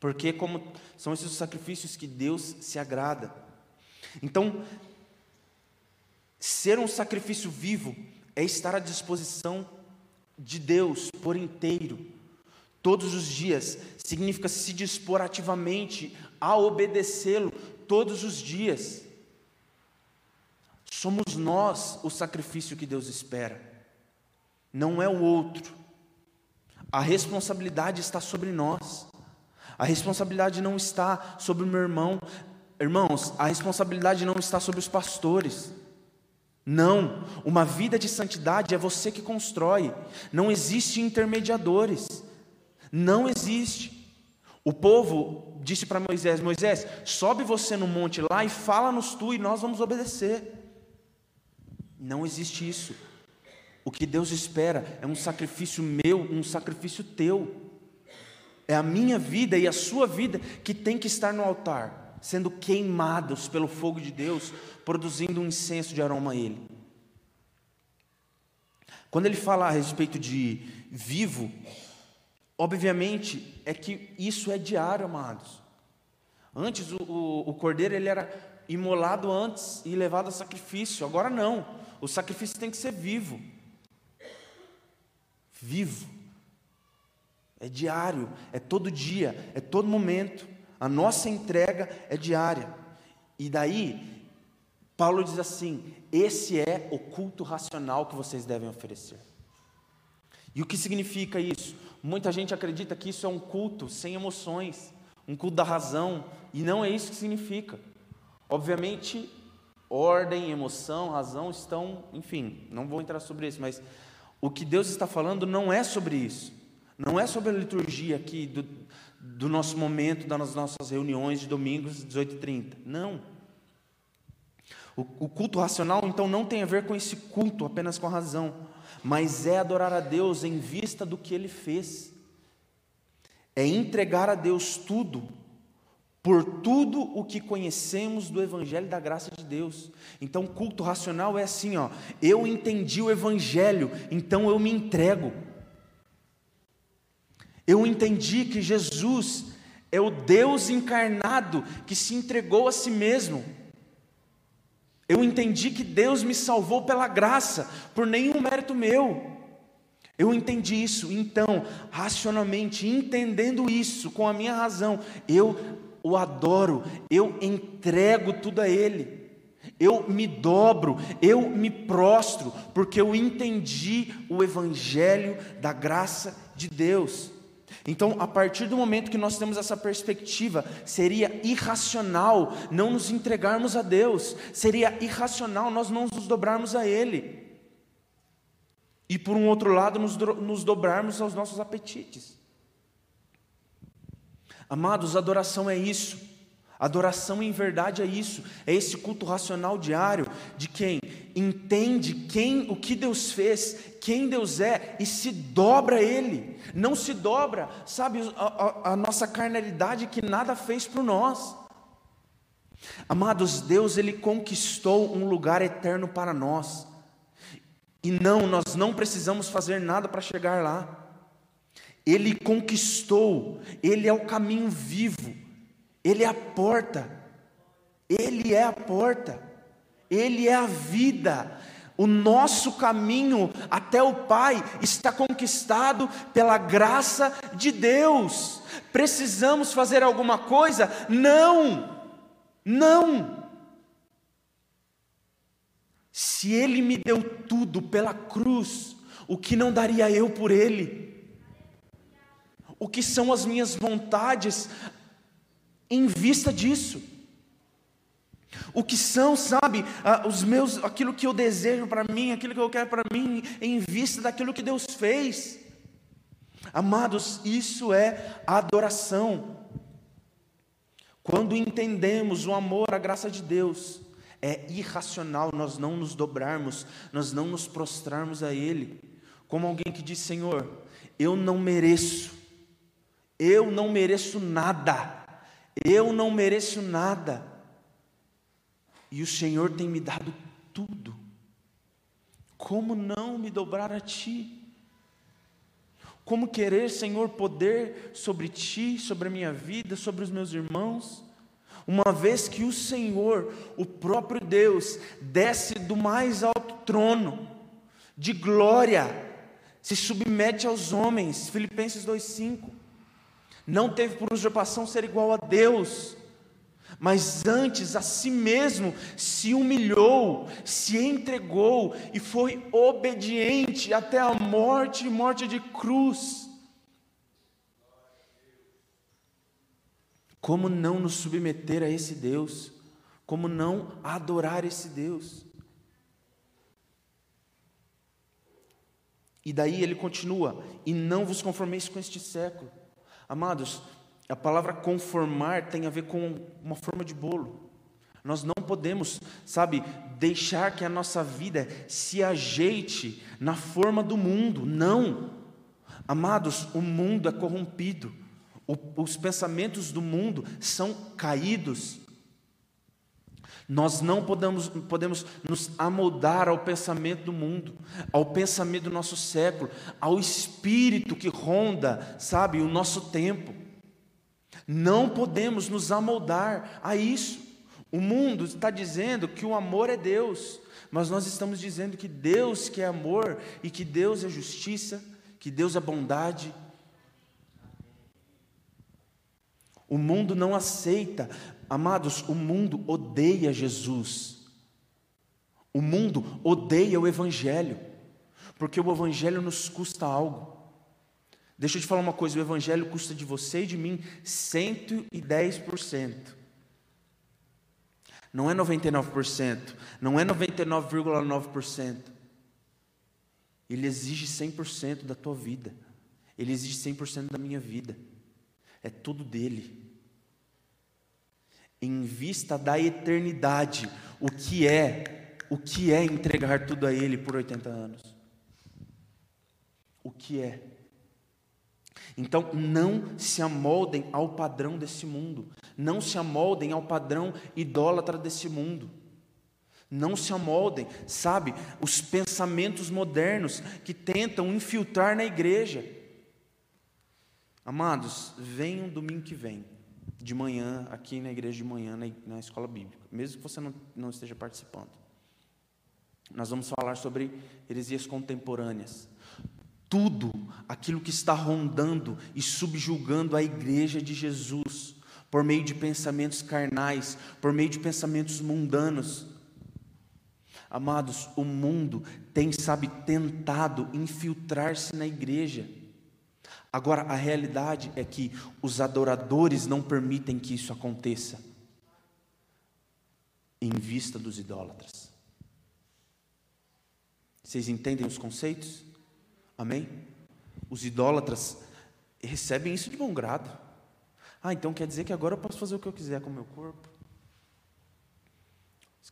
Porque como são esses os sacrifícios que Deus se agrada. Então, ser um sacrifício vivo é estar à disposição de Deus por inteiro. Todos os dias significa se dispor ativamente a obedecê-lo todos os dias. Somos nós o sacrifício que Deus espera, não é o outro. A responsabilidade está sobre nós, a responsabilidade não está sobre o meu irmão. Irmãos, a responsabilidade não está sobre os pastores. Não, uma vida de santidade é você que constrói. Não existe intermediadores. Não existe. O povo disse para Moisés: Moisés, sobe você no monte lá e fala-nos tu e nós vamos obedecer. Não existe isso. O que Deus espera é um sacrifício meu, um sacrifício teu. É a minha vida e a sua vida que tem que estar no altar, sendo queimados pelo fogo de Deus, produzindo um incenso de aroma a Ele. Quando ele fala a respeito de vivo, Obviamente é que isso é diário, amados. Antes o, o, o cordeiro ele era imolado antes e levado a sacrifício. Agora não. O sacrifício tem que ser vivo. Vivo. É diário, é todo dia, é todo momento. A nossa entrega é diária. E daí, Paulo diz assim: esse é o culto racional que vocês devem oferecer. E o que significa isso? Muita gente acredita que isso é um culto sem emoções, um culto da razão, e não é isso que significa. Obviamente, ordem, emoção, razão estão, enfim, não vou entrar sobre isso, mas o que Deus está falando não é sobre isso. Não é sobre a liturgia aqui do, do nosso momento, das nossas reuniões de domingos, 18h30. Não. O, o culto racional, então, não tem a ver com esse culto apenas com a razão, mas é adorar a Deus em vista do que Ele fez. É entregar a Deus tudo por tudo o que conhecemos do Evangelho da graça de Deus. Então, culto racional é assim, ó. Eu entendi o Evangelho, então eu me entrego. Eu entendi que Jesus é o Deus encarnado que se entregou a si mesmo. Eu entendi que Deus me salvou pela graça, por nenhum mérito meu. Eu entendi isso, então, racionalmente, entendendo isso com a minha razão, eu o adoro, eu entrego tudo a Ele, eu me dobro, eu me prostro, porque eu entendi o Evangelho da graça de Deus. Então, a partir do momento que nós temos essa perspectiva, seria irracional não nos entregarmos a Deus, seria irracional nós não nos dobrarmos a Ele, e por um outro lado, nos, nos dobrarmos aos nossos apetites. Amados, adoração é isso. Adoração em verdade é isso, é esse culto racional diário de quem entende quem o que Deus fez, quem Deus é e se dobra Ele. Não se dobra, sabe, a, a, a nossa carnalidade que nada fez por nós. Amados, Deus ele conquistou um lugar eterno para nós. E não, nós não precisamos fazer nada para chegar lá. Ele conquistou, Ele é o caminho vivo, Ele é a porta, Ele é a porta, Ele é a vida. O nosso caminho até o Pai está conquistado pela graça de Deus. Precisamos fazer alguma coisa? Não, não. Se Ele me deu tudo pela cruz, o que não daria eu por Ele? o que são as minhas vontades em vista disso. O que são, sabe, os meus, aquilo que eu desejo para mim, aquilo que eu quero para mim, em vista daquilo que Deus fez. Amados, isso é adoração. Quando entendemos o amor, a graça de Deus, é irracional nós não nos dobrarmos, nós não nos prostrarmos a Ele, como alguém que diz: Senhor, eu não mereço, eu não mereço nada. Eu não mereço nada. E o Senhor tem me dado tudo. Como não me dobrar a Ti? Como querer, Senhor, poder sobre Ti, sobre a minha vida, sobre os meus irmãos? Uma vez que o Senhor, o próprio Deus, desce do mais alto trono, de glória, se submete aos homens. Filipenses 2,5 não teve por usurpação ser igual a Deus, mas antes a si mesmo se humilhou, se entregou e foi obediente até a morte e morte de cruz. Como não nos submeter a esse Deus? Como não adorar esse Deus? E daí ele continua: E não vos conformeis com este século Amados, a palavra conformar tem a ver com uma forma de bolo. Nós não podemos, sabe, deixar que a nossa vida se ajeite na forma do mundo. Não. Amados, o mundo é corrompido. O, os pensamentos do mundo são caídos. Nós não podemos, podemos nos amoldar ao pensamento do mundo, ao pensamento do nosso século, ao espírito que ronda, sabe, o nosso tempo. Não podemos nos amoldar a isso. O mundo está dizendo que o amor é Deus, mas nós estamos dizendo que Deus que é amor e que Deus é justiça, que Deus é bondade. O mundo não aceita, amados, o mundo odeia Jesus. O mundo odeia o Evangelho, porque o Evangelho nos custa algo. Deixa eu te falar uma coisa: o Evangelho custa de você e de mim 110%. Não é 99%, não é 99,9%. Ele exige 100% da tua vida. Ele exige 100% da minha vida. É tudo dele. Em vista da eternidade, o que é, o que é entregar tudo a ele por 80 anos? O que é? Então, não se amoldem ao padrão desse mundo, não se amoldem ao padrão idólatra desse mundo. Não se amoldem, sabe, os pensamentos modernos que tentam infiltrar na igreja. Amados, venham domingo que vem, de manhã, aqui na igreja de manhã, na, escola bíblica, mesmo que você não, não esteja participando. Nós vamos falar sobre heresias contemporâneas tudo aquilo que está rondando e subjugando a igreja de Jesus, por meio de pensamentos carnais, por meio de pensamentos mundanos. Amados, o mundo tem, sabe, tentado infiltrar-se na igreja. Agora, a realidade é que os adoradores não permitem que isso aconteça, em vista dos idólatras. Vocês entendem os conceitos? Amém? Os idólatras recebem isso de bom grado. Ah, então quer dizer que agora eu posso fazer o que eu quiser com o meu corpo?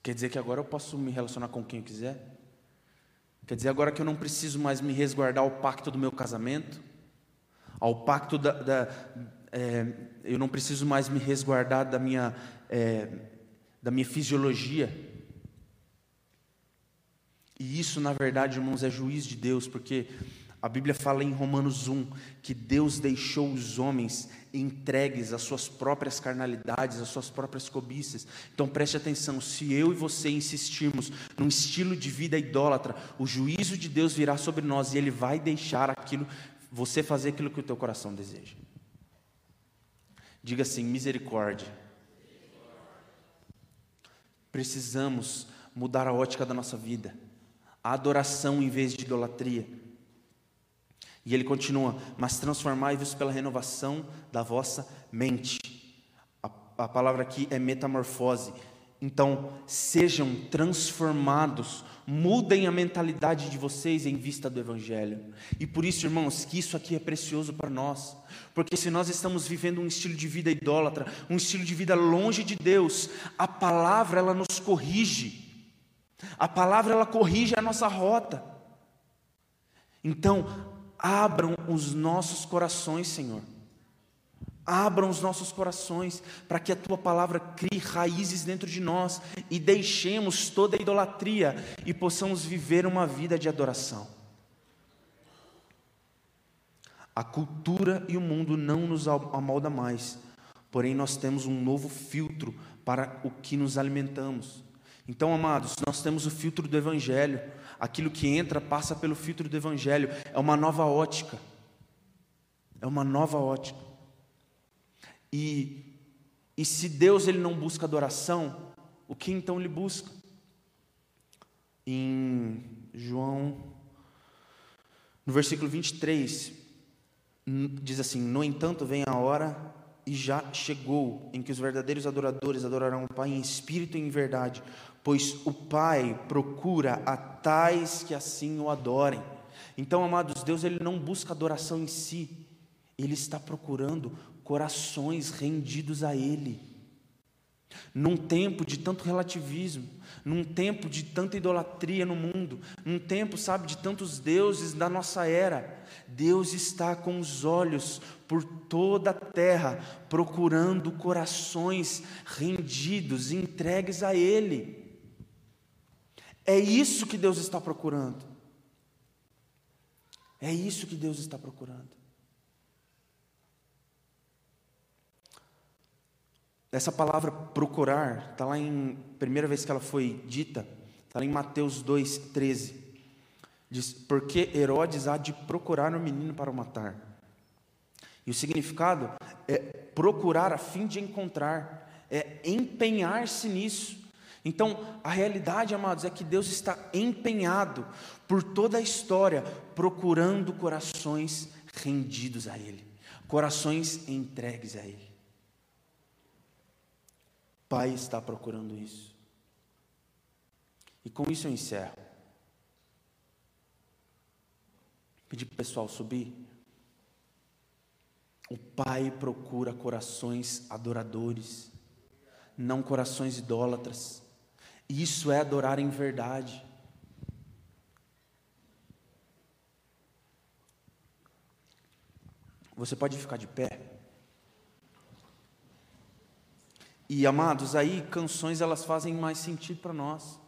Quer dizer que agora eu posso me relacionar com quem eu quiser? Quer dizer agora que eu não preciso mais me resguardar ao pacto do meu casamento? Ao pacto da. da é, eu não preciso mais me resguardar da minha, é, da minha fisiologia? E isso, na verdade, irmãos, é juiz de Deus, porque a Bíblia fala em Romanos 1 que Deus deixou os homens entregues às suas próprias carnalidades, às suas próprias cobiças. Então preste atenção: se eu e você insistirmos num estilo de vida idólatra, o juízo de Deus virá sobre nós e Ele vai deixar aquilo, você fazer aquilo que o teu coração deseja. Diga assim: misericórdia. Precisamos mudar a ótica da nossa vida a adoração em vez de idolatria. E ele continua: Mas transformai-vos pela renovação da vossa mente. A, a palavra aqui é metamorfose. Então, sejam transformados, mudem a mentalidade de vocês em vista do Evangelho. E por isso, irmãos, que isso aqui é precioso para nós, porque se nós estamos vivendo um estilo de vida idólatra, um estilo de vida longe de Deus, a palavra ela nos corrige. A palavra ela corrige a nossa rota. Então, abram os nossos corações, Senhor. Abram os nossos corações para que a tua palavra crie raízes dentro de nós e deixemos toda a idolatria e possamos viver uma vida de adoração. A cultura e o mundo não nos amolda mais, porém nós temos um novo filtro para o que nos alimentamos. Então, amados, nós temos o filtro do Evangelho. Aquilo que entra passa pelo filtro do Evangelho. É uma nova ótica. É uma nova ótica. E, e se Deus ele não busca adoração, o que então ele busca? Em João, no versículo 23, diz assim: No entanto, vem a hora e já chegou em que os verdadeiros adoradores adorarão o Pai em espírito e em verdade, pois o Pai procura a tais que assim o adorem. Então, amados, Deus ele não busca adoração em si, ele está procurando corações rendidos a ele. Num tempo de tanto relativismo, num tempo de tanta idolatria no mundo, num tempo, sabe, de tantos deuses da nossa era, Deus está com os olhos por toda a terra, procurando corações rendidos, entregues a Ele. É isso que Deus está procurando. É isso que Deus está procurando. Essa palavra procurar, está lá em primeira vez que ela foi dita, está lá em Mateus 2,13. Diz, porque Herodes há de procurar o menino para o matar. E o significado é procurar a fim de encontrar, é empenhar-se nisso. Então, a realidade, amados, é que Deus está empenhado por toda a história, procurando corações rendidos a Ele, corações entregues a Ele. Pai está procurando isso. E com isso eu encerro. Pedir para o pessoal subir. O Pai procura corações adoradores, não corações idólatras. Isso é adorar em verdade. Você pode ficar de pé. E amados, aí canções elas fazem mais sentido para nós.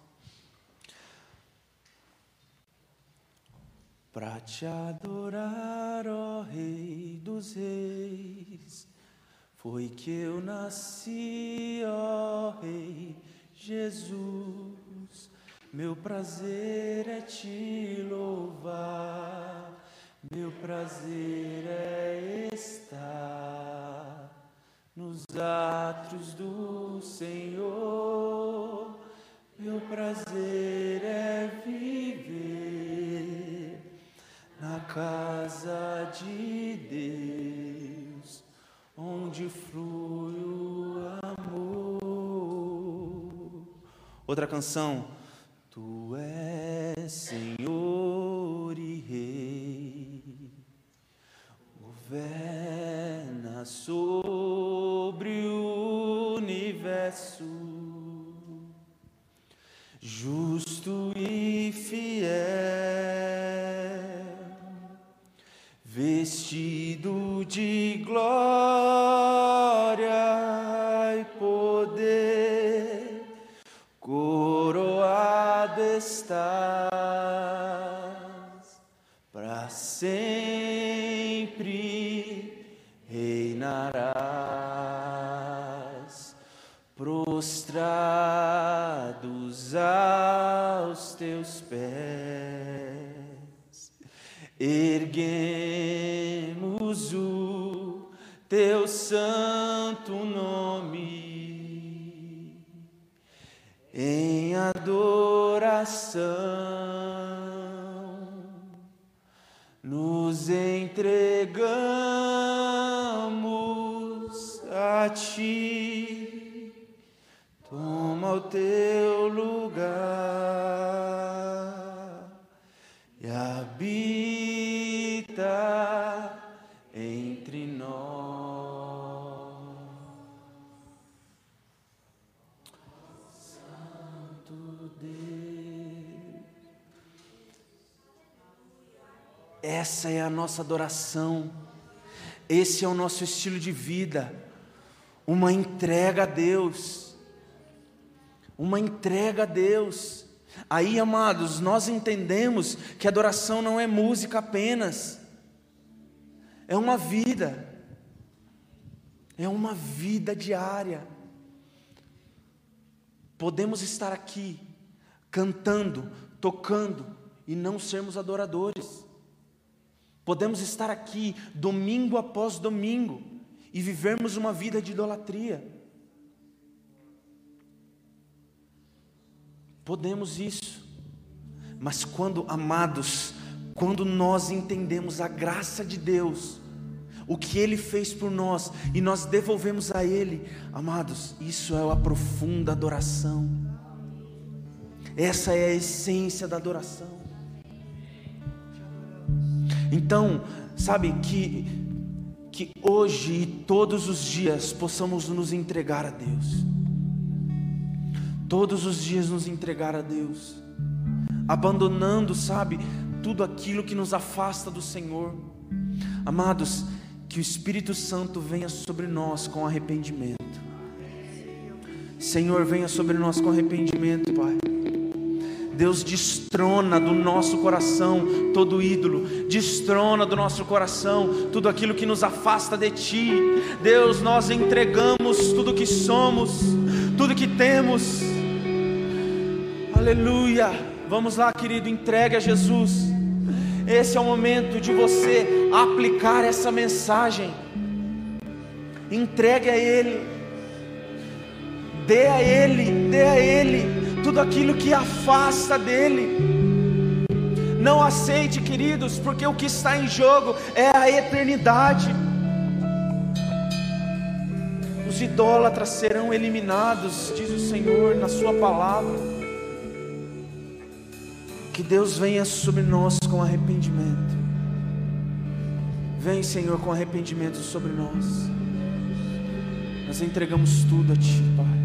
Para te adorar, ó Rei dos Reis, foi que eu nasci, ó Rei Jesus. Meu prazer é te louvar, meu prazer é estar nos atos do Senhor. Meu prazer é viver na casa de Deus, onde flui o amor. Outra canção. Tu és Senhor justo e fiel, vestido de glória e poder, coroado estás para sempre erguemos o teu santo nome em adoração, nos entregamos a ti, toma o teu Essa é a nossa adoração, esse é o nosso estilo de vida, uma entrega a Deus, uma entrega a Deus. Aí, amados, nós entendemos que adoração não é música apenas, é uma vida, é uma vida diária. Podemos estar aqui cantando, tocando e não sermos adoradores. Podemos estar aqui domingo após domingo e vivermos uma vida de idolatria. Podemos isso. Mas quando amados, quando nós entendemos a graça de Deus, o que Ele fez por nós e nós devolvemos a Ele, amados, isso é a profunda adoração. Essa é a essência da adoração. Então, sabe que que hoje e todos os dias possamos nos entregar a Deus. Todos os dias nos entregar a Deus, abandonando, sabe, tudo aquilo que nos afasta do Senhor. Amados, que o Espírito Santo venha sobre nós com arrependimento. Senhor, venha sobre nós com arrependimento, Pai. Deus destrona do nosso coração todo ídolo, destrona do nosso coração tudo aquilo que nos afasta de Ti. Deus, nós entregamos tudo que somos, tudo que temos. Aleluia. Vamos lá, querido, entregue a Jesus. Esse é o momento de você aplicar essa mensagem. Entregue a Ele. Dê a Ele, dê a Ele tudo aquilo que afasta dele. Não aceite, queridos, porque o que está em jogo é a eternidade. Os idólatras serão eliminados, diz o Senhor na Sua palavra. Que Deus venha sobre nós com arrependimento. Vem, Senhor, com arrependimento sobre nós. Nós entregamos tudo a Ti, Pai.